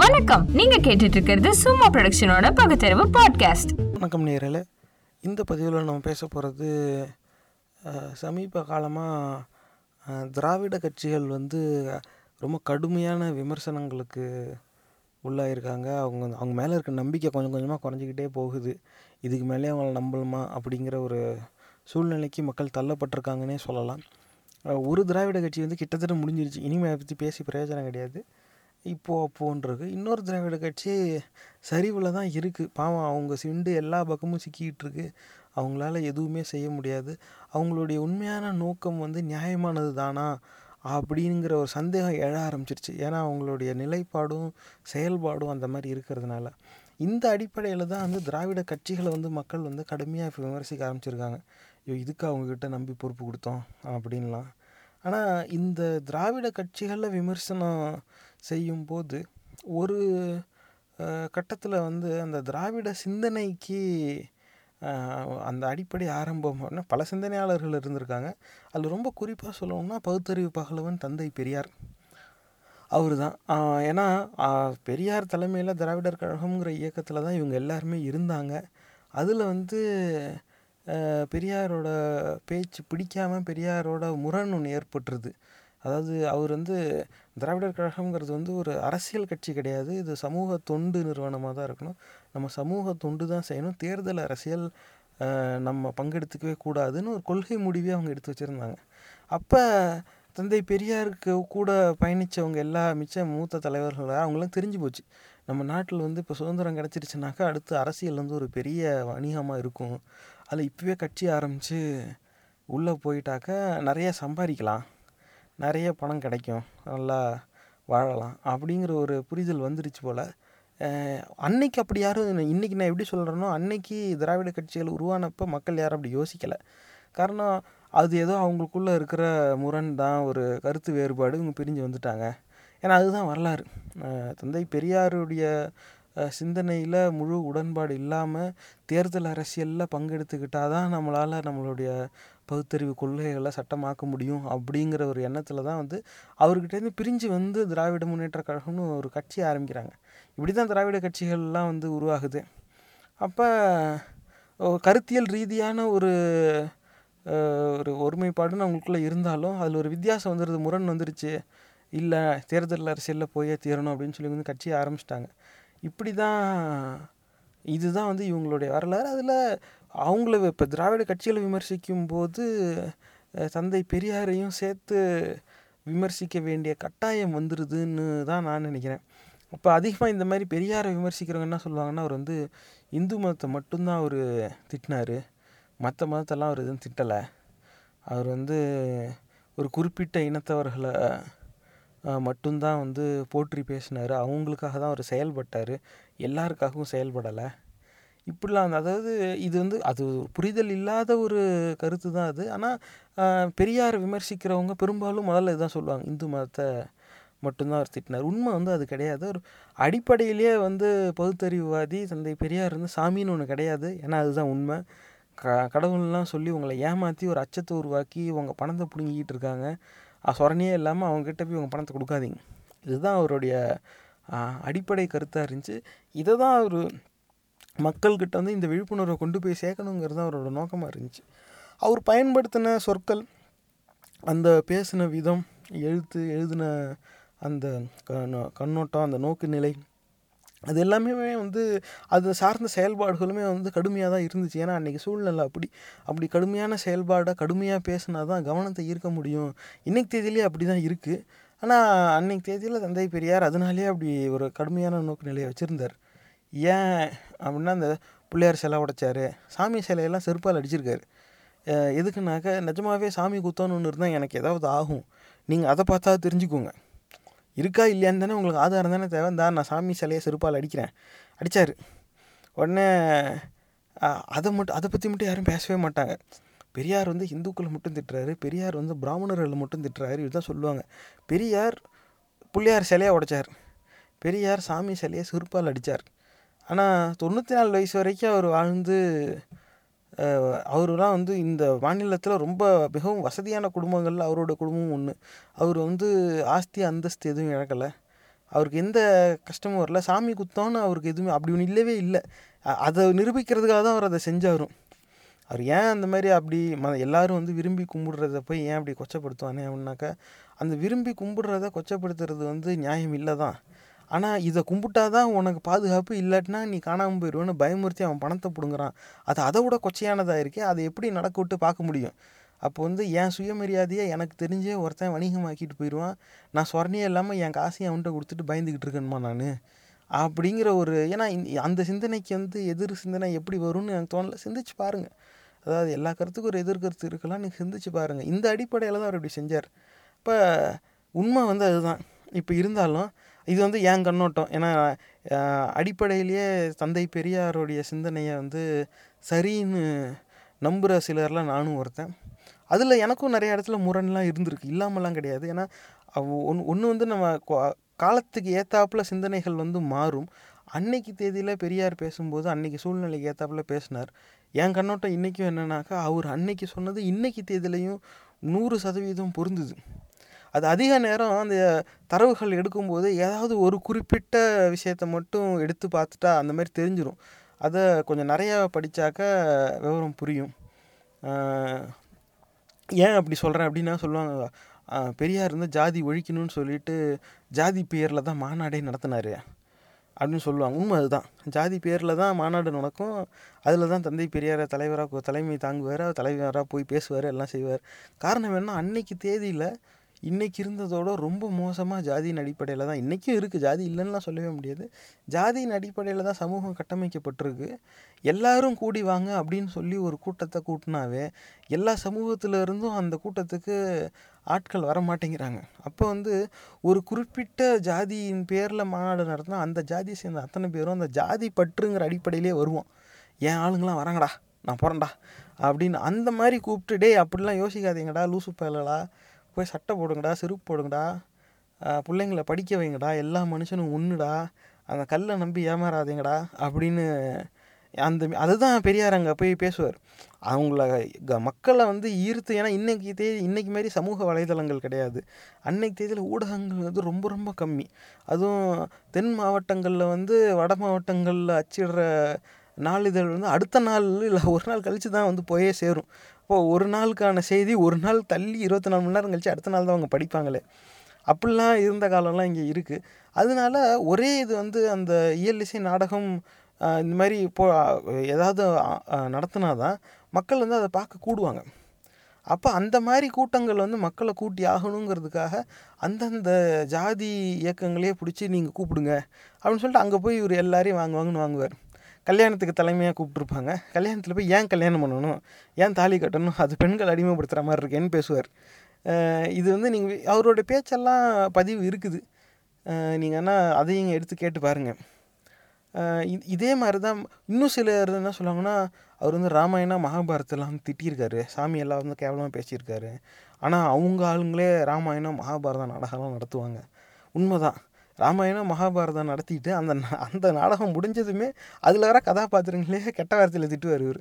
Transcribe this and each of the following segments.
வணக்கம். நீங்க கேட்டுட்டு இருக்கிறது சும்மா ப்ரொடக்ஷனோட பகுத்தறிவு பாட்காஸ்ட் வணக்கம் நேரில் இந்த பதிவில் நம்ம பேச போகிறது சமீப காலமாக திராவிட கட்சிகள் வந்து ரொம்ப கடுமையான விமர்சனங்களுக்கு உள்ளாயிருக்காங்க. அவங்க அவங்க மேலே இருக்க நம்பிக்கை கொஞ்சம் கொஞ்சமாக குறைஞ்சிக்கிட்டே போகுது. இதுக்கு மேலே அவங்கள நம்பலுமா அப்படிங்கிற ஒரு சூழ்நிலைக்கு மக்கள் தள்ளப்பட்டிருக்காங்கன்னே சொல்லலாம். ஒரு திராவிட கட்சி வந்து கிட்டத்தட்ட முடிஞ்சிருச்சு. இனிமேல் அதை பற்றி பேசி பிரயோஜனம் கிடையாது. இப்போ அப்போன்றிருக்கு இன்னொரு திராவிட கட்சி சரிவில் தான் இருக்குது பாவம் அவங்க சிண்டு எல்லா பக்கமும் சிக்கிக்கிட்டு இருக்கு அவங்களால எதுவுமே செய்ய முடியாது. அவங்களுடைய உண்மையான நோக்கம் வந்து நியாயமானது தானா? அப்படிங்கிற ஒரு சந்தேகம் எழ ஆரம்பிச்சிருச்சு. ஏன்னா அவங்களுடைய நிலைப்பாடும் செயல்பாடும் அந்த மாதிரி இருக்கிறதுனால. இந்த அடிப்படையில் தான் வந்து திராவிட கட்சிகளை வந்து மக்கள் வந்து கடுமையாக விமர்சிக்க ஆரம்பிச்சிருக்காங்க. ஐயோ இதுக்கு அவங்கக்கிட்ட நம்பி பொறுப்பு கொடுத்தோம் அப்படின்லாம். ஆனால் இந்த திராவிட கட்சிகளில் விமர்சனம் செய்யும்போது ஒரு கட்டத்தில் வந்து அந்த திராவிட சிந்தனைக்கு அந்த அடிப்படை ஆரம்பம் பல சிந்தனையாளர்கள் இருந்திருக்காங்க. அதில் ரொம்ப குறிப்பாக சொல்லணும்னா பகுத்தறிவு பகலவன் தந்தை பெரியார். அவர் தான் ஏன்னா பெரியார் தலைமையில் திராவிடர் கழகம்ங்கிற இயக்கத்தில் தான் இவங்க எல்லாருமே இருந்தாங்க. அதில் வந்து பெரியாரோட பேச்சு பிடிக்காமல் பெரியாரோட முரண் ஒன்று ஏற்பட்டுருது. அதாவது அவர் வந்து திராவிடர் கழகம்ங்கிறது வந்து ஒரு அரசியல் கட்சி கிடையாது. இது சமூக தொண்டு நிறுவனமாக தான் இருக்கணும். நம்ம சமூக தொண்டு தான் செய்யணும். தேர்தல் அரசியல் நம்ம பங்கெடுத்துக்கவே கூடாதுன்னு ஒரு கொள்கை முடிவே அவங்க எடுத்து வச்சுருந்தாங்க. அப்போ தந்தை பெரியாருக்கு கூட பயணித்தவங்க எல்லா மிச்ச மூத்த தலைவர்கள் அவங்களாம் தெரிஞ்சு போச்சு. நம்ம நாட்டில் வந்து இப்போ சுதந்திரம் கிடச்சிருச்சுனாக்கா அடுத்து அரசியல் வந்து ஒரு பெரிய வணிகமாக இருக்கும். அதில் இப்போவே கட்சி ஆரம்பித்து உள்ளே போயிட்டாக்கா நிறைய சம்பாதிக்கலாம். நிறைய பணம் கிடைக்கும். நல்லா வாழலாம். அப்படிங்கிற ஒரு புரிதல் வந்துருச்சு போல். அன்னைக்கு அப்படி யாரும் இன்றைக்கி நான் எப்படி சொல்கிறேனோ அன்னைக்கு திராவிட கட்சிகள் உருவானப்போ மக்கள் யாரும் அப்படி யோசிக்கலை. காரணம் அது ஏதோ அவங்களுக்குள்ளே இருக்கிற முரண் தான் ஒரு கருத்து வேறுபாடு இவங்க பிரிஞ்சு வந்துட்டாங்க. ஏன்னா அதுதான் வரலாறு. தந்தை பெரியாருடைய சிந்தனையில் முழு உடன்பாடு இல்லாமல் தேர்தல் அரசியலில் பங்கெடுத்துக்கிட்டால் தான் நம்மளால் நம்மளுடைய பகுத்தறிவு கொள்கைகளை சட்டமாக்க முடியும் அப்படிங்கிற ஒரு எண்ணத்தில் தான் வந்து அவர்கிட்டேருந்து பிரிஞ்சு வந்து திராவிட முன்னேற்ற கழகம்னு ஒரு கட்சி ஆரம்பிக்கிறாங்க. இப்படி தான் திராவிட கட்சிகள்லாம் வந்து உருவாகுது. அப்போ கருத்தியல் ரீதியான ஒரு ஒரு ஒருமைப்பாடுன்னு அவங்களுக்குள்ளே இருந்தாலும் அதில் ஒரு வித்தியாசம் வந்துடுது முரண் வந்துருச்சு. இல்லை தேர்தல் அரசியலில் போயே தீரணும் அப்படின்னு சொல்லி வந்து கட்சியை ஆரம்பிச்சிட்டாங்க. இப்படி தான் இதுதான் வந்து இவங்களுடைய வரலாறு. அதில் அவங்கள இப்போ திராவிட கட்சிகளை விமர்சிக்கும் போது தந்தை பெரியாரையும் சேர்த்து விமர்சிக்க வேண்டிய கட்டாயம் வந்துடுதுன்னு தான் நான் நினைக்கிறேன். அப்போ அதிகமாக இந்த மாதிரி பெரியாரை விமர்சிக்கிறவங்க என்ன சொல்லுவாங்கன்னா அவர் வந்து இந்து மதத்தை மட்டும்தான் அவர் திட்டினார். மற்ற மதத்தெல்லாம் அவர் எதுவும் திட்டலை. அவர் வந்து ஒரு குறிப்பிட்ட இனத்தவர்களை மட்டும்தான் வந்து போற்றி பேசினார். அவங்களுக்காக தான் அவர் செயல்பட்டார். எல்லாருக்காகவும் செயல்படலை. இப்படிலாம் அதாவது இது வந்து அது புரிதல் இல்லாத ஒரு கருத்து தான் அது ஆனால் பெரியார் விமர்சிக்கிறவங்க பெரும்பாலும் முதல்ல இதுதான் சொல்லுவாங்க. இந்து மதத்தை மட்டும்தான் அவர் திட்டினார். உண்மை வந்து அது கிடையாது. ஒரு அடிப்படையிலேயே வந்து பகுத்தறிவுவாதி தந்தை பெரியார் வந்து சாமின்னு ஒன்று கிடையாது. ஏன்னா அதுதான் உண்மை. க கடவுள்லாம் சொல்லி உங்களை ஏமாற்றி ஒரு அச்சத்தை உருவாக்கி உங்கள் பணத்தை பிடுங்கிக்கிட்டு இருக்காங்க. சொரணியே இல்லாமல் அவங்ககிட்ட போய் உங்கள் பணத்தை கொடுக்காதீங்க. இதுதான் அவருடைய அடிப்படை கருத்தாக இருந்துச்சு. இதை தான் அவர் மக்கள்கிட்ட வந்து இந்த விழிப்புணர்வை கொண்டு போய் சேர்க்கணுங்கிறது தான் அவரோட நோக்கமாக இருந்துச்சு. அவர் பயன்படுத்தின சொற்கள் அந்த பேசின விதம் எழுத்து எழுதின அந்த கண்ணோட்டம் அந்த நோக்கு நிலை அது எல்லாமே வந்து அது சார்ந்த செயல்பாடுகளுமே வந்து கடுமையாக தான் இருந்துச்சு. ஏன்னா அன்றைக்கி சூழ்நிலை அப்படி. அப்படி கடுமையான செயல்பாடை கடுமையாக பேசினா தான் கவனத்தை ஈர்க்க முடியும். இன்றைக்கு தேதியிலே அப்படி தான் இருக்குது ஆனால் அன்னைக்கு தேதியில் தந்தை பெரியார் அதனாலே அப்படி ஒரு கடுமையான நோக்கு நிலையை வச்சுருந்தார். ஏன் அப்படின்னா அந்த பிள்ளையார் சிலை உடைச்சாரு. சாமி சிலையெல்லாம் செருப்பால் அடிச்சிருக்காரு. அஹ் எதுக்குனாக்க நிஜமாவே சாமி குத்தோன்னு ஒன்று இருந்தால் எனக்கு ஏதாவது ஆகும். நீங்கள் அதை பார்த்தா தெரிஞ்சுக்கோங்க. இருக்கா இல்லையான்னு தானே உங்களுக்கு ஆதாரம் தானே தேவை. தான் நான் சாமி சிலையை செருப்பால் அடிக்கிறேன். அடித்தார் உடனே அதை மட்டும் அதை பற்றி மட்டும் யாரும் பேசவே மாட்டாங்க. பெரியார் வந்து இந்துக்களை மட்டும் திட்டுறாரு. பெரியார் வந்து பிராமணர்களை மட்டும் திட்டுறாரு. இதுதான் சொல்லுவாங்க. பெரியார் பிள்ளையார் சிலையை உடைச்சார். பெரியார் சாமி சிலையை செருப்பால் அடித்தார் ஆனால் தொண்ணூற்றி நாலு வயசு வரைக்கும் அவர் வாழ்ந்து அவருலாம் வந்து இந்த மாநிலத்தில் ரொம்ப மிகவும் வசதியான குடும்பங்களில் அவரோட குடும்பமும் ஒன்று அவர் வந்து ஆஸ்தி அந்தஸ்து எதுவும் இழக்கலை. அவருக்கு எந்த கஷ்டமும் வரல. சாமி குத்தம்னு அவருக்கு எதுவுமே அப்படி ஒன்று இல்லவே இல்லை. அதை நிரூபிக்கிறதுக்காக தான் அவர் அதை செஞ்சாரும் அவர் ஏன் அந்த மாதிரி அப்படி ம எல்லாரும் வந்து விரும்பி கும்பிடுறத போய் ஏன் அப்படி கொச்சப்படுத்துவானே அப்படின்னாக்கா அந்த விரும்பி கும்பிடுறத கொச்சப்படுத்துறது வந்து நியாயம் இல்லை தான் ஆனால் இதை கும்பிட்டா தான் உனக்கு பாதுகாப்பு இல்லாட்டினா நீ காணாமல் போயிடுவேன்னு பயமுறுத்தி அவன் பணத்தை பிடுங்குறான். அது அதை விட கொச்சையானதாக இருக்கே அதை எப்படி நடக்க விட்டு பார்க்க முடியும்? அப்போ வந்து என் சுயமரியாதையை எனக்கு தெரிஞ்சே ஒருத்தன் வணிகமாக்கிட்டு போயிடுவான் நான் சொரணையே இல்லாமல் என் காசையும் அவன்கிட்ட கொடுத்துட்டு பயந்துக்கிட்டு இருக்கணுமா நான்? அப்படிங்கிற ஒரு ஏன்னா அந்த சிந்தனைக்கு வந்து எதிர் சிந்தனை எப்படி வரும்னு எனக்கு தோணல. சிந்திச்சு பாருங்கள் அதாவது எல்லா கருத்துக்கும் ஒரு எதிர்கருத்து இருக்கலாம். நீங்கள் சிந்திச்சு பாருங்கள் இந்த அடிப்படையில் தான் அவர் இப்படி செஞ்சார். இப்போ உண்மை வந்து அதுதான். இப்போ இருந்தாலும் இது வந்து என் கண்ணோட்டம்? ஏன்னா அடிப்படையிலேயே தந்தை பெரியாருடைய சிந்தனையை வந்து சரின்னு நம்புகிற சிலர்லாம் நானும் ஒருத்தன். அதில் எனக்கும் நிறைய இடத்துல முரண்லாம் இருந்திருக்கு. இல்லாமலாம் கிடையாது. ஏன்னா ஒன்று ஒன்று வந்து நம்ம காலத்துக்கு ஏற்றாப்புல சிந்தனைகள் வந்து மாறும். அன்னைக்கு தேதியில் பெரியார் பேசும்போது அன்னைக்கு சூழ்நிலைக்கு ஏற்றாப்புல பேசினார். என் கண்ணோட்டம் இன்றைக்கும் என்னன்னாக்கா அவர் அன்னைக்கு சொன்னது இன்னைக்கு தேதியிலையும் நூறு சதவீதம் பொருந்துது. அது அதிக நேரம் அந்த தரவுகள் எடுக்கும்போது ஏதாவது ஒரு குறிப்பிட்ட விஷயத்தை மட்டும் எடுத்து பார்த்துட்டா அந்த மாதிரி தெரிஞ்சிடும் அதை கொஞ்சம் நிறையா படித்தாக்க விவரம் புரியும். ஏன் அப்படி சொல்கிறேன் அப்படின்னா சொல்லுவாங்க பெரியார் வந்து ஜாதி ஒழிக்கணும்னு சொல்லிட்டு ஜாதி பேரில் தான் மாநாடே நடத்தினாரு அப்படின்னு சொல்லுவாங்க. உண்மை அதுதான். ஜாதி பேரில் தான் மாநாடு நடக்கும். அதில் தான் தந்தை பெரியாரை தலைவராக தலைமை தாங்குவார் தலைவராக போய் பேசுவார் எல்லாம் செய்வார். காரணம் என்ன அன்னைக்கு தேதியில் இன்றைக்கி இருந்ததோட ரொம்ப மோசமாக ஜாதியின் அடிப்படையில் தான் இன்றைக்கும் இருக்குது ஜாதி இல்லைன்னுலாம் சொல்லவே முடியாது. ஜாதியின் அடிப்படையில் தான் சமூகம் கட்டமைக்கப்பட்டிருக்கு. எல்லாரும் கூடி வாங்க அப்படின்னு சொல்லி ஒரு கூட்டத்தை கூட்டினாவே எல்லா சமூகத்தில் இருந்தும் அந்த கூட்டத்துக்கு ஆட்கள் வர மாட்டேங்கிறாங்க. அப்போ வந்து ஒரு குறிப்பிட்ட ஜாதியின் பேரில் மாநாடு நடத்தினா அந்த ஜாதியை சேர்ந்த அத்தனை பேரும் அந்த ஜாதி பற்றுங்கிற அடிப்படையிலே வருவோம் என் ஆளுங்களாம் வராங்கடா நான் போகிறேன்டா அப்படின்னு அந்த மாதிரி கூப்பிட்டு டேய் அப்படிலாம் யோசிக்காதீங்கடா லூசு பயலடா போய் சட்டை போடுங்கடா செருப்பு போடுங்கடா பிள்ளைங்கள படிக்க வைங்கடா எல்லா மனுஷனும் ஒன்றுடா அந்த கல்லை நம்பி ஏமாறாதீங்கடா அப்படின்னு அந்த அதுதான் பெரியார் அங்கே போய் பேசுவார். அவங்கள க- மக்களை வந்து ஈர்த்து ஏன்னா இன்றைக்கி தேதி இன்றைக்கி மாரி சமூக வலைதளங்கள் கிடையாது. அன்னைக்கு தேதியில் ஊடகங்கள் வந்து ரொம்ப ரொம்ப கம்மி. அதுவும் தென் மாவட்டங்களில் வந்து வட மாவட்டங்களில் அச்சிடுற நாளிதழ் வந்து அடுத்த நாள் இல்லை ஒரு நாள் கழித்து தான் வந்து போயே சேரும். இப்போது ஒரு நாளுக்கான செய்தி ஒரு நாள் தள்ளி இருபத்தி நாலு மணி நேரம் கழிச்சு அடுத்த நாள் தான் அவங்க படிப்பாங்களே. அப்படிலாம் இருந்த காலம்லாம் இங்கே இருக்குது அதனால ஒரே இது வந்து அந்த இயல் இசை நாடகம் இந்த மாதிரி இப்போ ஏதாவது நடத்தினா தான் மக்கள் வந்து அதை பார்க்க கூடுவாங்க. அப்போ அந்த மாதிரி கூட்டங்கள் வந்து மக்களை கூட்டி ஆகணுங்கிறதுக்காக அந்தந்த ஜாதி இயக்கங்களையே பிடிச்சி நீங்கள் கூப்பிடுங்க அப்படின்னு சொல்லிட்டு அங்கே போய் இவர் எல்லாரையும் வாங்குவாங்கன்னு வாங்குவார். கல்யாணத்துக்கு தலைமையாக கூப்பிட்ருப்பாங்க கல்யாணத்தில் போய் ஏன் கல்யாணம் பண்ணணும்? ஏன் தாலி கட்டணும்? அது பெண்கள் அடிமைப்படுத்துகிற மாதிரி இருக்கேன்னு பேசுவார். இது வந்து நீங்கள் அவரோட பேச்செல்லாம் பதிவு இருக்குது. நீங்கள் ஆனால் அதையும் எடுத்து கேட்டு பாருங்கள் இதே மாதிரி தான் இன்னும் சிலர் என்ன சொல்லுவாங்கன்னா அவர் வந்து ராமாயணா மகாபாரதெல்லாம் திட்டியிருக்காரு. சாமி எல்லாம் வந்து கேவலமாக பேசியிருக்காரு. ஆனால் அவங்க ஆளுங்களே ராமாயணம் மகாபாரதம் நாடகம்லாம் நடத்துவாங்க. உண்மைதான். ராமாயணம் மகாபாரதம் நடத்திட்டு அந்த அந்த நாடகம் முடிஞ்சதுமே அதில் வர கதாபாத்திரங்களே கெட்ட வார்த்தையில் திட்டுவார் இவர்.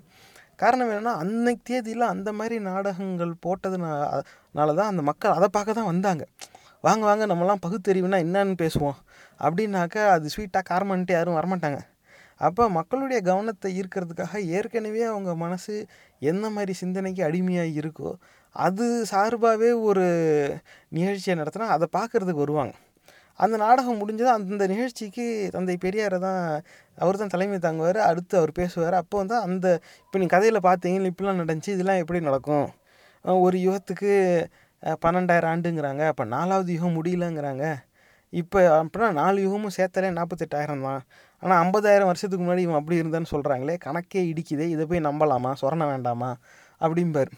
காரணம் என்னென்னா அன்னைக்கு தேதியில் அந்த மாதிரி நாடகங்கள் போட்டதுனால தான் அந்த மக்கள் அதை பார்க்க தான் வந்தாங்க. வாங்க வாங்க நம்மலாம் பகுத்தறிவுனா என்னன்னு பேசுவோம். அப்படின்னாக்கா அது ஸ்வீட்டாக காரமான்ட்டு யாரும் வரமாட்டாங்க. அப்போ மக்களுடைய கவனத்தை ஈர்க்கிறதுக்காக ஏற்கனவே அவங்க மனசு என்ன மாதிரி சிந்தனைக்கு அடிமையாக இருக்கோ அது சார்பாகவே ஒரு நிகழ்ச்சியை நடத்தினா அதை பார்க்குறதுக்கு வருவாங்க. அந்த நாடகம் முடிஞ்சது அந்த நிகழ்ச்சிக்கு தந்தை பெரியாரை தான் அவர் தான் தலைமை தாங்குவார். அடுத்து அவர் பேசுவார். அப்போ வந்து அந்த இப்போ நீங்கள் கதையில் பார்த்தீங்கன்னா இப்படிலாம் நடந்துச்சு இதெல்லாம் எப்படி நடக்கும்? ஒரு யுகத்துக்கு பன்னெண்டாயிரம் ஆண்டுங்கிறாங்க. அப்போ நாலாவது யுகம் முடியலங்கிறாங்க. இப்போ அப்படின்னா நாலு யுகமும் சேர்த்தாலே நாற்பத்தெட்டாயிரம் தான். ஆனால் ஐம்பதாயிரம் வருஷத்துக்கு முன்னாடி இவன் அப்படி இருந்தான்னு சொல்கிறாங்களே கணக்கே இடிக்குதே. இதை போய் நம்பலாமா? சொரண வேண்டாமா? அப்படிம்பார்.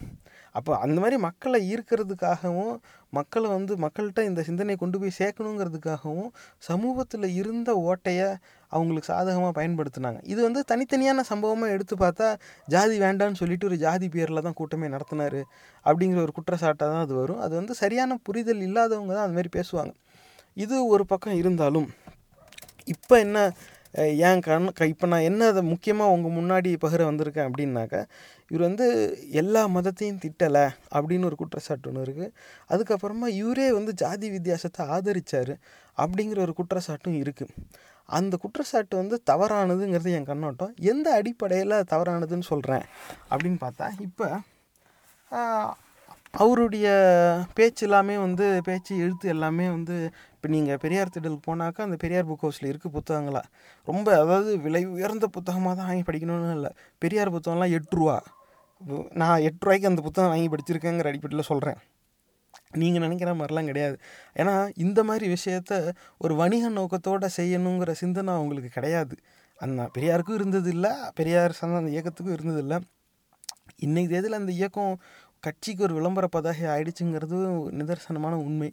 அப்போ அந்த மாதிரி மக்களை ஈர்க்கிறதுக்காகவும் மக்களை வந்து மக்கள்கிட்ட இந்த சிந்தனை கொண்டு போய் சேர்க்கணுங்கிறதுக்காகவும் சமூகத்தில் இருந்த ஓட்டையை அவங்களுக்கு சாதகமாக பயன்படுத்தினாங்க. இது வந்து தனித்தனியான சம்பவமாக எடுத்து பார்த்தா ஜாதி வேண்டான்னு சொல்லிட்டு ஒரு ஜாதி பேரில் தான் கூட்டமே நடத்தினார் அப்படிங்கிற ஒரு குற்றச்சாட்டாக தான் அது வரும். அது வந்து சரியான புரிதல் இல்லாதவங்க தான் அந்த மாதிரி பேசுவாங்க. இது ஒரு பக்கம் இருந்தாலும் இப்போ என்ன ஏன் கண் க இப்போ நான் என்ன அதை முக்கியமாக உங்கள் முன்னாடி பகிர வந்திருக்கேன் அப்படின்னாக்கா இவர் வந்து எல்லா மதத்தையும் திட்டலை அப்படின்னு ஒரு குற்றச்சாட்டு ஒன்று இருக்குது அதுக்கப்புறமா இவரே வந்து ஜாதி வித்தியாசத்தை ஆதரித்தார் அப்படிங்கிற ஒரு குற்றச்சாட்டும் இருக்குது அந்த குற்றச்சாட்டு வந்து தவறானதுங்கிறது என் கண்ணோட்டம். எந்த அடிப்படையில் தவறானதுன்னு சொல்கிறேன் அப்படின்னு பார்த்தா இப்போ அவருடைய பேச்சு எல்லாமே வந்து பேச்சு எழுத்து எல்லாமே வந்து இப்போ நீங்கள் பெரியார் திடலுக்கு போனாக்கா அந்த பெரியார் புக் ஹவுஸில் இருக்குது புத்தகங்களா? ரொம்ப அதாவது விலை உயர்ந்த புத்தகமாக தான் வாங்கி படிக்கணும்னு இல்லை. பெரியார் புத்தகம்லாம் எட்டு ரூபா. நான் எட்டு ரூபாய்க்கு அந்த புத்தகம் வாங்கி படிச்சிருக்கேங்கிற அடிப்படையில் சொல்கிறேன் நீங்கள் நினைக்கிற மாதிரிலாம் கிடையாது. ஏன்னா இந்த மாதிரி விஷயத்த ஒரு வணிக நோக்கத்தோடு செய்யணுங்கிற சிந்தனை அவங்களுக்கு கிடையாது. அந்த பெரியாருக்கும் இருந்தது இல்லை பெரியார் சார்ந்த அந்த இயக்கத்துக்கும் இருந்தது இல்லை. இன்றைக்கு தேதியில் அந்த இயக்கம் கட்சிக்கு ஒரு விளம்பர பதாகை ஆயிடுச்சுங்கிறது நிதர்சனமான உண்மை.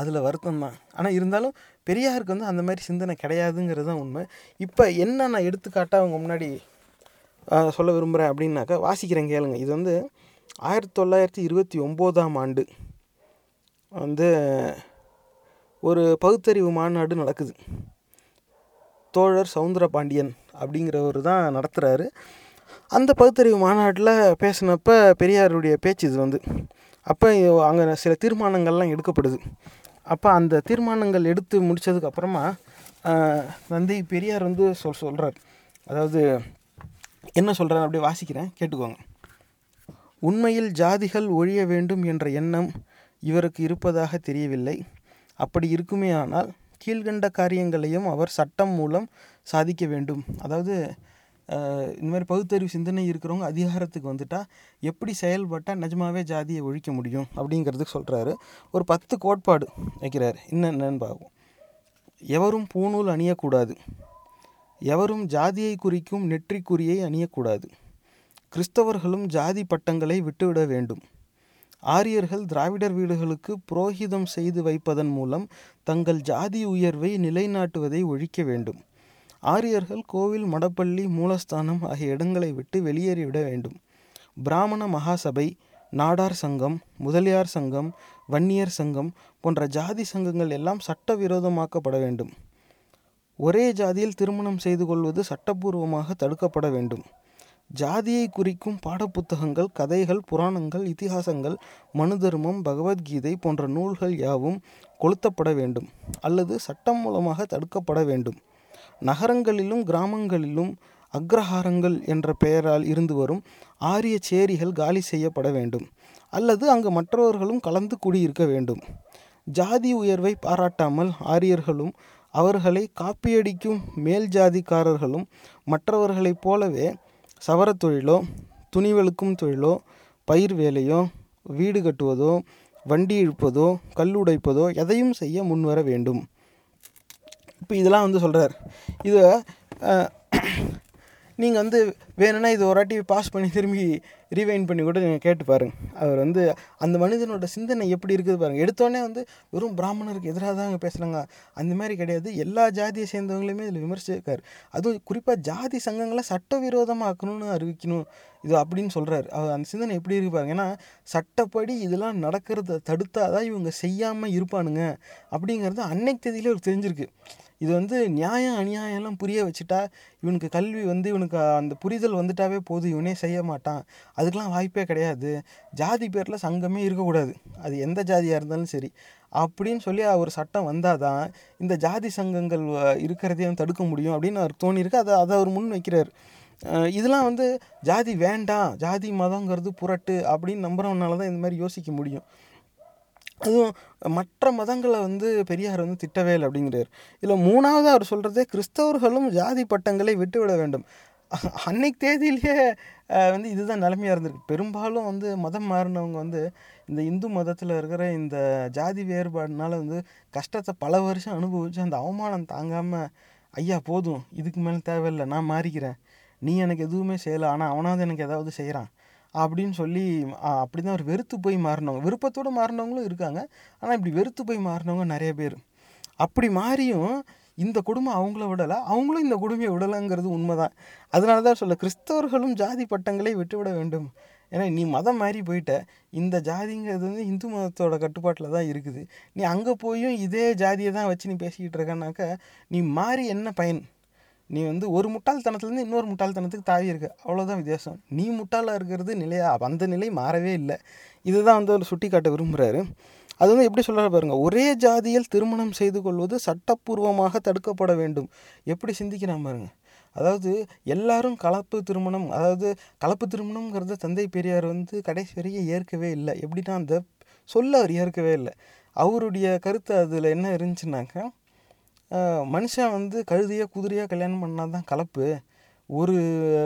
அதில் வருத்தம் தான். ஆனால் இருந்தாலும் பெரியாருக்கு வந்து அந்த மாதிரி சிந்தனை கிடையாதுங்கிறது தான் உண்மை. இப்போ என்ன நான் எடுத்துக்காட்டாக அவங்க முன்னாடி சொல்ல விரும்புகிறேன் அப்படின்னாக்கா வாசிக்கிறேன் கேளுங்க. இது வந்து ஆயிரத்தி தொள்ளாயிரத்தி இருபத்தி ஒம்போதாம் ஆண்டு வந்து ஒரு பகுத்தறிவு மாநாடு நடக்குது. தோழர் சவுந்தர பாண்டியன் அப்படிங்கிறவர் தான் நடத்துகிறாரு அந்த பகுத்தறிவு மாநாட்டில் பேசினப்ப பெரியாருடைய பேச்சு இது வந்து. அப்போ அங்கே சில தீர்மானங்கள்லாம் எடுக்கப்படுது. அப்போ அந்த தீர்மானங்கள் எடுத்து முடித்ததுக்கப்புறமா தந்தை பெரியார் வந்து சொல் சொல்கிறார் அதாவது என்ன சொல்கிறார் அப்படியே வாசிக்கிறேன் கேட்டுக்கோங்க. உண்மையில் ஜாதிகள் ஒழிய வேண்டும் என்ற எண்ணம் இவருக்கு இருப்பதாக தெரியவில்லை. அப்படி இருக்குமே ஆனால் கீழ்கண்ட காரியங்களையும் அவர் சட்டம் மூலம் சாதிக்க வேண்டும். அதாவது இந்த மாதிரி பகுத்தறிவு சிந்தனை இருக்கிறவங்க அதிகாரத்துக்கு வந்துட்டால் எப்படி செயல்பட்டால் நிஜமாவே ஜாதியை ஒழிக்க முடியும் அப்படிங்கிறதுக்கு சொல்கிறாரு ஒரு பத்து கோட்பாடு வைக்கிறார். என்னென்னு பார்ப்போம். எவரும் பூணூல் அணியக்கூடாது. எவரும் ஜாதியை குறிக்கும் நெற்றிக்குறியை அணியக்கூடாது. கிறிஸ்தவர்களும் ஜாதி பட்டங்களை விட்டுவிட வேண்டும். ஆரியர்கள் திராவிடர் வீடுகளுக்கு புரோகிதம் செய்து வைப்பதன் மூலம் தங்கள் ஜாதி உயர்வை நிலைநாட்டுவதை ஒழிக்க வேண்டும். ஆரியர்கள் கோவில் மடப்பள்ளி மூலஸ்தானம் ஆகிய இடங்களை விட்டு வெளியேறிவிட வேண்டும். பிராமண மகாசபை நாடார் சங்கம் முதலியார் சங்கம் வன்னியர் சங்கம் போன்ற ஜாதி சங்கங்கள் எல்லாம் சட்டவிரோதமாக்கப்பட வேண்டும். ஒரே ஜாதியில் திருமணம் செய்து கொள்வது சட்டப்பூர்வமாக தடுக்கப்பட வேண்டும். ஜாதியை குறிக்கும் பாடப்புத்தகங்கள் கதைகள் புராணங்கள் இதிகாசங்கள் மனு தர்மம் பகவத்கீதை போன்ற நூல்கள் யாவும் கொளுத்தப்பட வேண்டும் அல்லது சட்டம் மூலமாக தடுக்கப்பட வேண்டும். நகரங்களிலும் கிராமங்களிலும் அக்ரஹாரங்கள் என்ற பெயரால் இருந்து வரும் ஆரிய சேரிகள் காலி செய்யப்பட வேண்டும். அல்லது அங்கு மற்றவர்களும் கலந்து குடியிருக்க வேண்டும். ஜாதி உயர்வை பாராட்டாமல் ஆரியர்களும் அவர்களை காப்பியடிக்கும் மேல் ஜாதிக்காரர்களும் மற்றவர்களைப் போலவே சவரத் தொழிலோ துணிவெளுக்கும் தொழிலோ பயிர் வேலையோ வீடு கட்டுவதோ வண்டி இழுப்பதோ கல் உடைப்பதோ எதையும் செய்ய முன்வர வேண்டும். இப்போ இதெல்லாம் வந்து சொல்கிறார் இது நீங்கள் வந்து வேணும்னா இது ஒரு வாட்டி பாஸ் பண்ணி திரும்பி ரீவைண்ட் பண்ணி கூட நீங்கள் கேட்டு பாருங்க. அவர் வந்து அந்த மனிதனோட சிந்தனை எப்படி இருக்குது பாருங்கள் எடுத்தோடனே வந்து வெறும் பிராமணருக்கு எதிராக தான் அவங்க பேசுகிறாங்க அந்த மாதிரி கிடையாது. எல்லா ஜாதியை சேர்ந்தவங்களையுமே இதில் விமர்சிக்கார் அதுவும் குறிப்பாக ஜாதி சங்கங்களை சட்டவிரோதமாக்கணும்னு அறிவிக்கணும். இது அப்படின்னு சொல்கிறாரு அவர் அந்த சிந்தனை எப்படி இருக்கு பாருங்க. ஏன்னா சட்டப்படி இதெல்லாம் நடக்கிறத தடுத்தாதான் இவங்க செய்யாமல் இருப்பானுங்க. அப்படிங்கிறது அன்னைக்கு தேதியிலே அவருக்கு தெரிஞ்சிருக்கு. இது வந்து நியாயம் அநியாயம்லாம் புரிய வச்சுட்டா இவனுக்கு கல்வி வந்து இவனுக்கு அந்த புரிதல் வந்துட்டாவே போதும் இவனே செய்ய மாட்டான். அதுக்கெலாம் வாய்ப்பே கிடையாது. ஜாதி பேரில் சங்கமே இருக்கக்கூடாது. அது எந்த ஜாதியாக இருந்தாலும் சரி. அப்படின்னு சொல்லி ஒரு சட்டம் வந்தால் தான் இந்த ஜாதி சங்கங்கள் இருக்கிறதையும் தடுக்க முடியும் அப்படின்னு அவருக்கு தோணியிருக்கு அதை அதை அவர் முன் வைக்கிறார். இதெல்லாம் வந்து ஜாதி வேண்டாம் ஜாதி மதங்கிறது புரட்டு அப்படின்னு நம்புறவனால தான் இந்த மாதிரி யோசிக்க முடியும். அதுவும் மற்ற மதங்களை வந்து பெரியார் வந்து திட்டவே இல்லை அப்படிங்கிறார். இதில் மூணாவது அவர் சொல்கிறதே கிறிஸ்தவர்களும் ஜாதி பட்டங்களை விட்டுவிட வேண்டும். அன்னைக்கு தேதியிலேயே வந்து இதுதான் நிலைமையாக இருந்திருக்கு. பெரும்பாலும் வந்து மதம் மாறினவங்க வந்து இந்த இந்து மதத்தில் இருக்கிற இந்த ஜாதி வேறுபாடுனால வந்து கஷ்டத்தை பல வருஷம் அனுபவித்து அந்த அவமானம் தாங்காமல் ஐயா போதும். இதுக்கு மேலே தேவையில்லை. நான் மாறிக்கிறேன். நீ எனக்கு எதுவுமே செய்யலை. ஆனால் அவனாவது எனக்கு ஏதாவது செய்கிறான் அப்படின்னு சொல்லி அப்படி தான் ஒரு வெறுத்து போய் மாறினவங்க விருப்பத்தோடு மாறினவங்களும் இருக்காங்க. ஆனால் இப்படி வெறுத்து போய் மாறினவங்க நிறைய பேர். அப்படி மாறியும் இந்த குடும்பம் அவங்கள விடலை அவங்களும் இந்த குடும்பம் விடலைங்கிறது உண்மைதான். அதனால தான் சொல்ல கிறிஸ்தவர்களும் ஜாதி பட்டங்களை விட்டுவிட வேண்டும். ஏன்னா நீ மதம் மாறி போயிட்ட இந்த ஜாதிங்கிறது வந்து இந்து மதத்தோட கட்டுப்பாட்டில் தான் இருக்குது. நீ அங்கே போயும் இதே ஜாதியை தான் வச்சு நீ பேசிக்கிட்டு இருக்கனாக்கா நீ மாறி என்ன பயன்? நீ வந்து ஒரு முட்டாள்தனத்துலேருந்து இன்னொரு முட்டாள்தனத்துக்கு தாவி இருக்க. அவ்வளோதான் வித்தியாசம். நீ முட்டாளாக இருக்கிறது நிலையா? அந்த நிலை மாறவே இல்லை. இதுதான் வந்து அவர் சுட்டி காட்ட விரும்புகிறாரு அது வந்து எப்படி சொல்கிறார் பாருங்கள் ஒரே ஜாதியில் திருமணம் செய்து கொள்வது சட்டப்பூர்வமாக தடுக்கப்பட வேண்டும். எப்படி சிந்திக்கிறான் பாருங்க. அதாவது எல்லாரும் கலப்பு திருமணம் அதாவது கலப்பு திருமணம்ங்கிறத தந்தை பெரியார் வந்து கடைசி வரைக்கும் ஏற்கவே இல்லை. எப்படின்னா அந்த சொல்ல அவர் ஏற்கவே இல்லை. அவருடைய கருத்து அதில் என்ன இருந்துச்சுனாக்கா மனுஷன் வந்து கழுதையாக குதிரையாக கல்யாணம் பண்ணால் தான் கலப்பு. ஒரு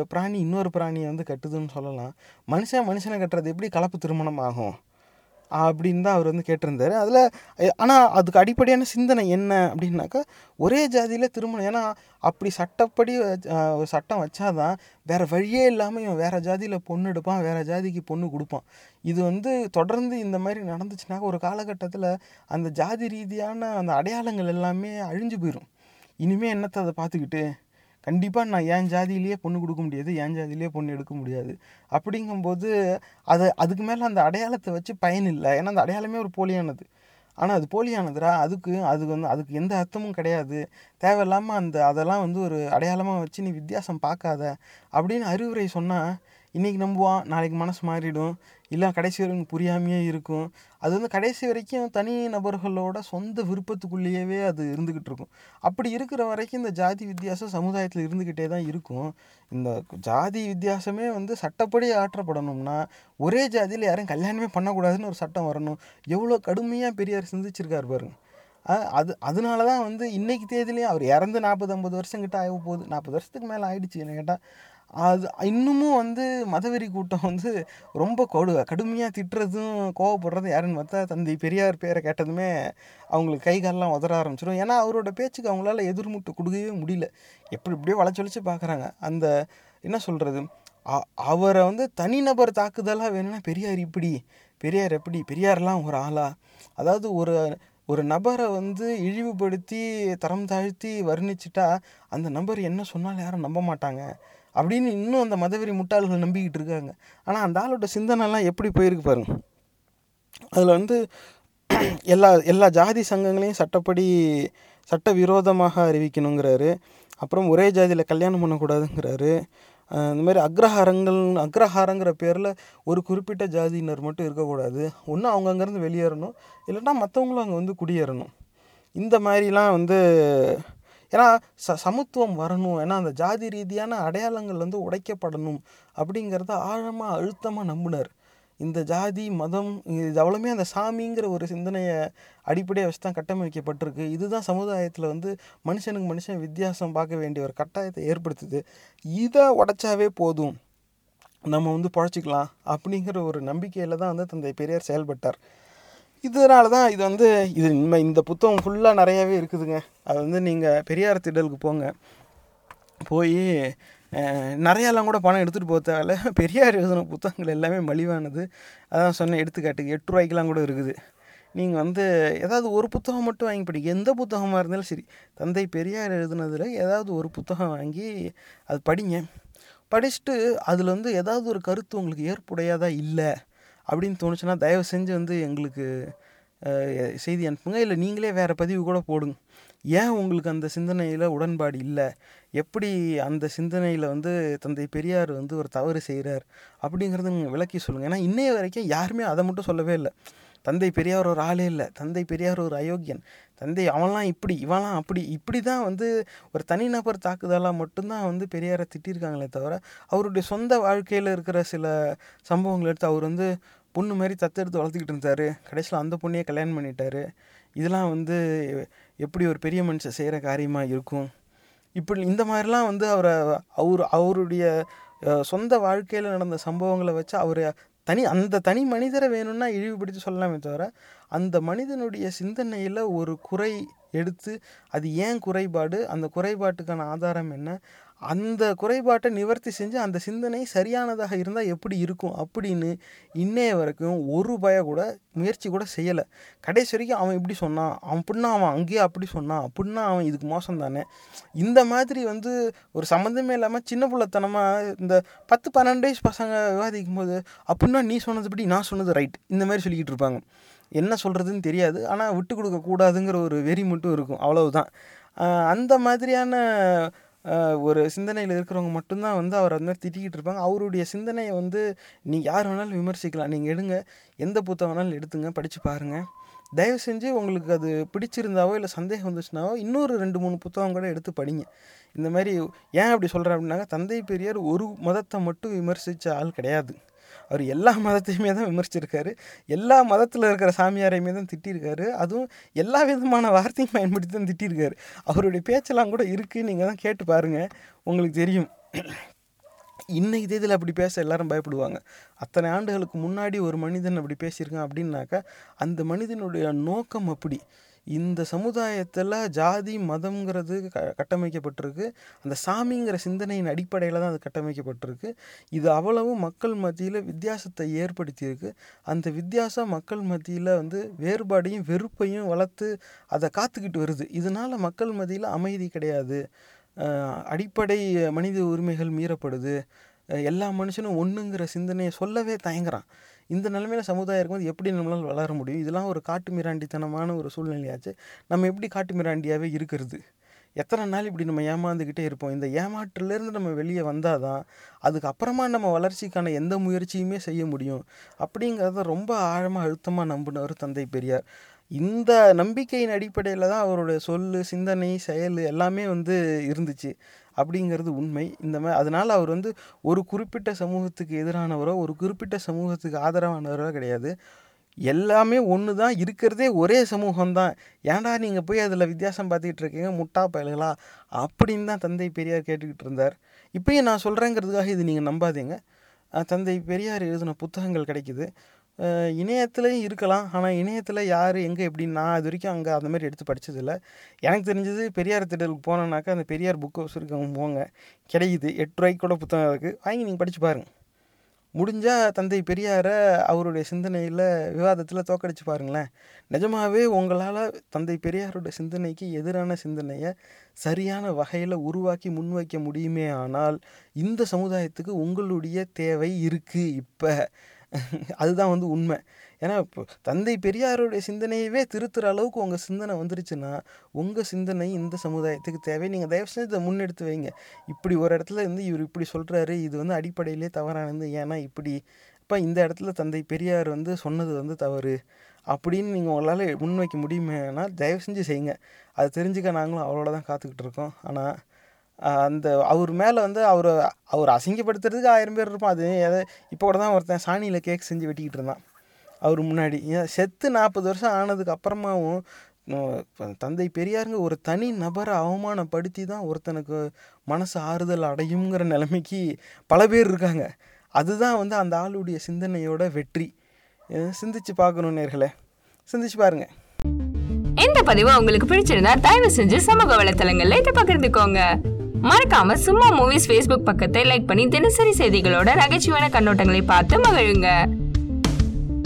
பிராணி இன்னொரு பிராணியை வந்து கட்டுதுன்னு சொல்லலாம். மனுஷன் மனுஷனை கட்டுறது எப்படி கலப்பு திருமணம் ஆகும்? அப்படின்னு தான் அவர் வந்து கேட்டிருந்தார். அதில் ஆனால் அதுக்கு அடிப்படையான சிந்தனை என்ன அப்படின்னாக்கா ஒரே ஜாதியில் திருமணம் ஏன்னா அப்படி சட்டப்படி ஒரு சட்டம் வச்சாதான் வேறு வழியே இல்லாமல் இவன் வேறு ஜாதியில் பொண்ணு எடுப்பான் வேறு ஜாதிக்கு பொண்ணு கொடுப்பான். இது வந்து தொடர்ந்து இந்த மாதிரி நடந்துச்சுனாக்கா ஒரு காலகட்டத்தில் அந்த ஜாதி ரீதியான அந்த அடையாளங்கள் எல்லாமே அழிஞ்சு போயிடும் இனிமேல் என்னத்தை அதை பார்த்துக்கிட்டு? கண்டிப்பாக நான் என் ஜாதியிலேயே பொண்ணு கொடுக்க முடியாது என் ஜாதியிலேயே பொண்ணு எடுக்க முடியாது. அப்படிங்கும்போது அதை அதுக்கு மேலே அந்த அடையாளத்தை வச்சு பயன் இல்லை. ஏன்னா அந்த அடையாளமே ஒரு போலியானது. ஆனால் அது போலியானதுடா அதுக்கு அது வந்து அதுக்கு எந்த அர்த்தமும் கிடையாது. தேவையில்லாமல் அந்த அதெல்லாம் வந்து ஒரு அடையாளமாக வச்சு நீ வித்தியாசம் பார்க்காத அப்படின்னு அறிவுரை சொன்னால் இன்றைக்கி நம்புவான் நாளைக்கு மனசு மாறிடும். இல்லை கடைசி வரைக்கும் புரியாமையே இருக்கும். அது வந்து கடைசி வரைக்கும் தனி நபர்களோட சொந்த விருப்பத்துக்குள்ளேயே அது இருந்துக்கிட்டு இருக்கும். அப்படி இருக்கிற வரைக்கும் இந்த ஜாதி வித்தியாசம் சமுதாயத்தில் இருந்துக்கிட்டே தான் இருக்கும். இந்த ஜாதி வித்தியாசமே வந்து சட்டப்படி ஆற்றப்படணும்னா ஒரே ஜாதியில் யாரும் கல்யாணமே பண்ணக்கூடாதுன்னு ஒரு சட்டம் வரணும். எவ்வளோ கடுமையாக பெரியார் சிந்திச்சிருக்கார் பாருங்க. அது அதனால தான் வந்து இன்றைக்கி தேதியிலையும் அவர் இறந்து நாற்பது ஐம்பது வருஷம் கிட்ட ஆக போகுது. நாற்பது வருஷத்துக்கு மேலே ஆயிடுச்சு என்ன கேட்டால் அது இன்னமும் வந்து மதவெறி கூட்டம் வந்து ரொம்ப கொடு கடுமையாக திட்டுறதும் கோவப்படுறதும் யாருன்னு பார்த்தா தந்தை பெரியார் பேரை கேட்டதுமே அவங்களுக்கு கை காலெல்லாம் உதற ஆரம்பிச்சிடும் ஏன்னா அவரோட பேச்சுக்கு அவங்களால எதிர்முட்டு கொடுக்கவே முடியல. எப்படி இப்படியோ வளைச்சி வளைச்சு பார்க்குறாங்க. அந்த என்ன சொல்கிறது அவரை வந்து தனிநபர் தாக்குதலாக வேணும்னா பெரியார் இப்படி பெரியார் எப்படி பெரியார்லாம் ஒரு ஆளா? அதாவது ஒரு ஒரு நபரை வந்து இழிவுபடுத்தி தரம் தாழ்த்தி வர்ணிச்சிட்டா அந்த நபர் என்ன சொன்னாலும் யாரும் நம்ப மாட்டாங்க. அப்படின்னு இன்னும் அந்த மதவெறி முட்டாள்கள் நம்பிக்கிட்டு இருக்காங்க. ஆனால் அந்த ஆளோட சிந்தனைலாம் எப்படி போயிருக்கு பாருங்க. அதில் வந்து எல்லா எல்லா ஜாதி சங்கங்களையும் சட்டப்படி சட்ட விரோதமாக அறிவிக்கணுங்கிறாரு. அப்புறம் ஒரே ஜாதியில் கல்யாணம் பண்ணக்கூடாதுங்கிறாரு. இந்த மாதிரி அக்ரஹாரங்கள் அக்ரஹாரங்கிற பேரில் ஒரு குறிப்பிட்ட ஜாதியினர் மட்டும் இருக்கக்கூடாது. ஒன்று அவங்க அங்கேருந்து வெளியேறணும். இல்லைன்னா மற்றவங்களும் அங்கே வந்து குடியேறணும். இந்த மாதிரிலாம் வந்து ஏன்னா ச சமத்துவம் வரணும். ஏன்னா அந்த ஜாதி ரீதியான அடையாளங்கள் வந்து உடைக்கப்படணும் அப்படிங்கிறத ஆழமாக அழுத்தமாக நம்பினார். இந்த ஜாதி மதம் இது அவ்வளோமே அந்த சாமிங்கிற ஒரு சிந்தனையை அடிப்படையாக வச்சு தான் கட்டமைக்கப்பட்டிருக்கு. இதுதான் சமுதாயத்தில் வந்து மனுஷனுக்கு மனுஷன் வித்தியாசம் பார்க்க வேண்டிய ஒரு கட்டாயத்தை ஏற்படுத்துது. இதை உடைச்சாவே போதும். நம்ம வந்து பழச்சிக்கலாம் அப்படிங்கிற ஒரு நம்பிக்கையில் தான் வந்து தந்தை பெரியார் செயல்பட்டார். இதனால தான் இது வந்து இது இனிமே இந்த புத்தகம் ஃபுல்லாக நிறையாவே இருக்குதுங்க. அது வந்து நீங்கள் பெரியார் திடலுக்கு போங்க. போய் நிறையாலாம் கூட பணம் எடுத்துகிட்டு போகிறதால பெரியார் எழுதின புத்தகங்கள் எல்லாமே மலிவானது. அதான் சொன்னேன் எடுத்துக்காட்டுக்கு. எட்டு ரூபாய்க்கெலாம் கூட இருக்குது. நீங்கள் வந்து ஏதாவது ஒரு புத்தகம் மட்டும் வாங்கி படிங்க. எந்த புத்தகமாக இருந்தாலும் சரி. தந்தை பெரியார் எழுதுனதில் ஏதாவது ஒரு புத்தகம் வாங்கி அது படிங்க. படிச்சுட்டு அதில் வந்து ஏதாவது ஒரு கருத்து உங்களுக்கு ஏற்புடையதா இல்லை? அப்படின்னு தோணுச்சுன்னா தயவு செஞ்சு வந்து எங்களுக்கு செய்தி அனுப்புங்க. இல்லை நீங்களே வேறு பதிவு கூட போடுங்க. ஏன் உங்களுக்கு அந்த சிந்தனையில் உடன்பாடு இல்லை? எப்படி அந்த சிந்தனையில் வந்து தந்தை பெரியார் வந்து ஒரு தவறு செய்கிறார் அப்படிங்கிறத நீங்கள் விளக்கி சொல்லுங்கள் ஏன்னா இன்னைய வரைக்கும் யாருமே அதை மட்டும் சொல்லவே இல்லை. தந்தை பெரியார் ஒரு ஆளே இல்லை. தந்தை பெரியார் ஒரு அயோக்கியன். தந்தை அவன்லாம் இப்படி இவன்லாம் அப்படி இப்படி தான் வந்து ஒரு தனிநபர் தாக்குதலாக மட்டும்தான் வந்து பெரியாரை திட்டிருக்காங்களே தவிர அவருடைய சொந்த வாழ்க்கையில் இருக்கிற சில சம்பவங்களை எடுத்து அவர் வந்து பொண்ணு மாதிரி தத்தெடுத்து வளர்த்துக்கிட்டு இருந்தார். கடைசியில் அந்த பொண்ணையே கல்யாணம் பண்ணிட்டாரு. இதெல்லாம் வந்து எப்படி ஒரு பெரிய மனுஷன் செய்கிற காரியமாக இருக்கும்? இப்படி இந்த மாதிரிலாம் வந்து அவரை அவர் அவருடைய சொந்த வாழ்க்கையில் நடந்த சம்பவங்களை வச்சு அவர் தனி அந்த தனி மனிதரை வேணும்னா இழிவுபடுத்தி சொல்லலாமே தவிர அந்த மனிதனுடைய சிந்தனையில் ஒரு குறை எடுத்து அது ஏன் குறைபாடு அந்த குறைபாட்டுக்கான ஆதாரம் என்ன அந்த குறைபாட்டை நிவர்த்தி செஞ்சு அந்த சிந்தனை சரியானதாக இருந்தால் எப்படி இருக்கும் அப்படின்னு இன்னைய வரைக்கும் ஒரு பய கூட முயற்சி கூட செய்யலை. கடைசி வரைக்கும் அவன் இப்படி சொன்னான் அவன் அப்படின்னா அவன் அங்கேயே அப்படி சொன்னான் அப்படின்னா அவன் இதுக்கு மோசம் தானே. இந்த மாதிரி வந்து ஒரு சம்மந்தமே இல்லாமல் சின்ன பிள்ளைத்தனமாக இந்த பத்து பன்னெண்டு வயசு பசங்க விவாதிக்கும் போது அப்படின்னா நீ சொன்னதுபடி நான் சொன்னது ரைட். இந்த மாதிரி சொல்லிக்கிட்டு இருப்பாங்க. என்ன சொல்கிறதுன்னு தெரியாது. ஆனால் விட்டு கொடுக்கக்கூடாதுங்கிற ஒரு வெறி மட்டும் இருக்கும். அவ்வளவுதான். அந்த மாதிரியான ஒரு சிந்தனையில் இருக்கிறவங்க மட்டும்தான் வந்து அவர் வந்து திட்டிக்கிட்டு இருப்பாங்க. அவருடைய சிந்தனையை வந்து நீங்கள் யார் வேணாலும் விமர்சிக்கலாம். நீங்கள் எடுங்க. எந்த புத்தகம் வேணாலும் எடுத்துங்க. படித்து பாருங்கள் தயவு செஞ்சு உங்களுக்கு அது பிடிச்சிருந்தாவோ இல்லை சந்தேகம் வந்துச்சுனாவோ இன்னொரு ரெண்டு மூணு புத்தகம் கூட எடுத்து படிங்க. இந்த மாதிரி ஏன் அப்படி சொல்கிறேன் அப்படின்னாங்க தந்தை பெரியார் ஒரு மதத்தை மட்டும் விமர்சித்த ஆள் கிடையாது. அவர் எல்லா மதத்தையுமே தான் விமர்சிச்சிருக்காரு. எல்லா மதத்தில் இருக்கிற சாமியாரையுமே தான் திட்டியிருக்காரு அதுவும் எல்லா விதமான வார்த்தையும் பயன்படுத்தி தான் திட்டியிருக்காரு அவருடைய பேச்செல்லாம் கூட இருக்குது நீங்கள் தான் கேட்டு பாருங்கள் உங்களுக்கு தெரியும். இன்னைக்கு தேதியில் அப்படி பேச எல்லாரும் பயப்படுவாங்க. அத்தனை ஆண்டுகளுக்கு முன்னாடி ஒரு மனிதன் அப்படி பேசியிருக்கான் அப்படின்னாக்கா அந்த மனிதனுடைய நோக்கம் அப்படி. இந்த சமுதாயத்தில் ஜாதி மதம்ங்கிறது க கட்டமைக்கப்பட்டிருக்கு. அந்த சாமிங்கிற சிந்தனையின் அடிப்படையில் தான் அது கட்டமைக்கப்பட்டிருக்கு. இது அவ்வளவு மக்கள் மத்தியில் வித்தியாசத்தை ஏற்படுத்தியிருக்கு. அந்த வித்தியாசம் மக்கள் மத்தியில் வந்து வேறுபாடையும் வெறுப்பையும் வளர்த்து அதை காத்துக்கிட்டு வருது. இதனால் மக்கள் மத்தியில் அமைதி கிடையாது. அடிப்படை மனித உரிமைகள் மீறப்படுது. எல்லா மனுஷனும் ஒன்றுங்கிற சிந்தனையை சொல்லவே தயங்குறான். இந்த நிலமையில சமுதாயம் இருக்கும்போது எப்படி நம்மளால் வளர முடியும்? இதெல்லாம் ஒரு காட்டு மிராண்டித்தனமான ஒரு சூழ்நிலையாச்சு. நம்ம எப்படி காட்டு மிராண்டியாகவே இருக்கிறது? எத்தனை நாள் இப்படி நம்ம ஏமாந்துக்கிட்டே இருப்போம்? இந்த ஏமாற்றிலேருந்து நம்ம வெளியே வந்தால் தான் அதுக்கப்புறமா நம்ம வளர்ச்சிக்கான எந்த முயற்சியுமே செய்ய முடியும். அப்படிங்கிறத ரொம்ப ஆழமாக அழுத்தமாக நம்பினவர் தந்தை பெரியார். இந்த நம்பிக்கையின் அடிப்படையில் தான் அவருடைய சொல் சிந்தனை செயல் எல்லாமே வந்து இருந்துச்சு. அப்படிங்கிறது உண்மை. இந்த மாதிரி அதனால் அவர் வந்து ஒரு குறிப்பிட்ட சமூகத்துக்கு எதிரானவரோ ஒரு குறிப்பிட்ட சமூகத்துக்கு ஆதரவானவரோ கிடையாது. எல்லாமே ஒன்று தான். இருக்கிறதே ஒரே சமூகம் தான். ஏன்டா நீங்கள் போய் அதில் வித்தியாசம் பார்த்துக்கிட்டு இருக்கீங்க? முட்டா பயல்களா? அப்படின்னு தான் தந்தை பெரியார் கேட்டுக்கிட்டு இருந்தார். இப்பயும் நான் சொல்கிறேங்கிறதுக்காக இது நீங்கள் நம்பாதீங்க. தந்தை பெரியார் எழுதின புத்தகங்கள் கிடைக்குது. இணையத்துலேயும் இருக்கலாம். ஆனால் இணையத்தில் யார் எங்கே எப்படின்னு நான் இது வரைக்கும் அங்கே அந்த மாதிரி எடுத்து படித்ததில்ல எனக்கு தெரிஞ்சது பெரியார் திடலுக்கு போனோன்னாக்கா அந்த பெரியார் புக் ஹவுஸ் இருக்கவங்க போங்க. கிடைக்குது. எட்டு ரூபாய்க்கு கூட புத்தகம் இருக்குது வாங்கி நீங்கள் படித்து பாருங்கள் முடிஞ்சால் தந்தை பெரியாரை அவருடைய சிந்தனையில் விவாதத்தில் தோக்கடிச்சு பாருங்களேன். நிஜமாகவே உங்களால் தந்தை பெரியாரோட சிந்தனைக்கு எதிரான சிந்தனையை சரியான வகையில் உருவாக்கி முன்வைக்க முடியுமே ஆனால் இந்த சமுதாயத்துக்கு உங்களுடைய தேவை இருக்குது இப்போ அதுதான் வந்து உண்மை. ஏன்னா இப்போ தந்தை பெரியாருடைய சிந்தனையவே திருத்துற அளவுக்கு உங்கள் சிந்தனை வந்துருச்சுன்னா உங்கள் சிந்தனை இந்த சமுதாயத்துக்கு தேவை. நீங்கள் தயவு செஞ்சு இதை முன்னெடுத்து வைங்க. இப்படி ஒரு இடத்துல இருந்து இவர் இப்படி சொல்கிறாரு இது வந்து அடிப்படையிலே தவறானது ஏன்னா இப்படி இப்போ இந்த இடத்துல தந்தை பெரியார் வந்து சொன்னது வந்து தவறு. அப்படின்னு நீங்கள் உங்களால் முன்வைக்க முடியுமேனா தயவு செஞ்சு செய்யுங்க அதை தெரிஞ்சுக்க நாங்களும் அவரோட தான் காத்துக்கிட்டு இருக்கோம். ஆனால் அந்த அவர் மேலே வந்து அவர் அவர் அசிங்கப்படுத்துறதுக்கு ஆயிரம் பேர் இருப்பான். அது எதை இப்போ கூட தான் ஒருத்தன் சாணியில் கேக் செஞ்சு வெட்டிக்கிட்டு இருந்தான். அவர் முன்னாடி. ஏன் செத்து நாற்பது வருஷம் ஆனதுக்கு அப்புறமாவும் தந்தை பெரியாருங்க ஒரு தனி நபரை அவமானப்படுத்தி தான் ஒருத்தனுக்கு மனசு ஆறுதல் அடையுங்கிற நிலைமைக்கு பல பேர் இருக்காங்க. அதுதான் வந்து அந்த ஆளுடைய சிந்தனையோட வெற்றி. சிந்திச்சு பார்க்கணும் நேர்களே. சிந்திச்சு பாருங்க. இந்த பதிவு உங்களுக்கு பிடிச்சிருந்தா தயவு செஞ்சு சமூக வலைத்தளங்கள்ல இதை பகிர்ந்துக்கோங்க. மறக்காம சும்மா மூவிஸ் ஃபேஸ்புக் பக்கத்தை லைக் பண்ணி தினசரி செய்திகளோட நகைச்சுவையான கண்ணோட்டங்களை பார்த்து மகிழுங்க.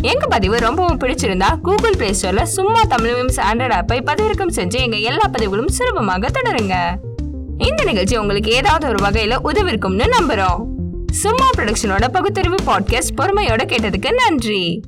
எங்க பதிவு ரொம்பவும் பிடிச்சிருந்தா கூகுள் பிளே ஸ்டோர்ல சும்மா தமிழ் மீம்ஸ் ஆண்ட்ராய்ட் ஆப்பை பதிவிறக்கம் செஞ்சு எங்க எல்லா பதிவுகளும் சுலபமாக தொடருங்க. இந்த நிகழ்ச்சி உங்களுக்கு ஏதாவது ஒரு வகையில உதவிருக்கும்னு நம்புறோம். சும்மா ப்ரொடக்ஷனோட பகுத்தறிவு பாட்காஸ்ட் பொறுமையோட கேட்டதுக்கு நன்றி.